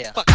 here. Fuck.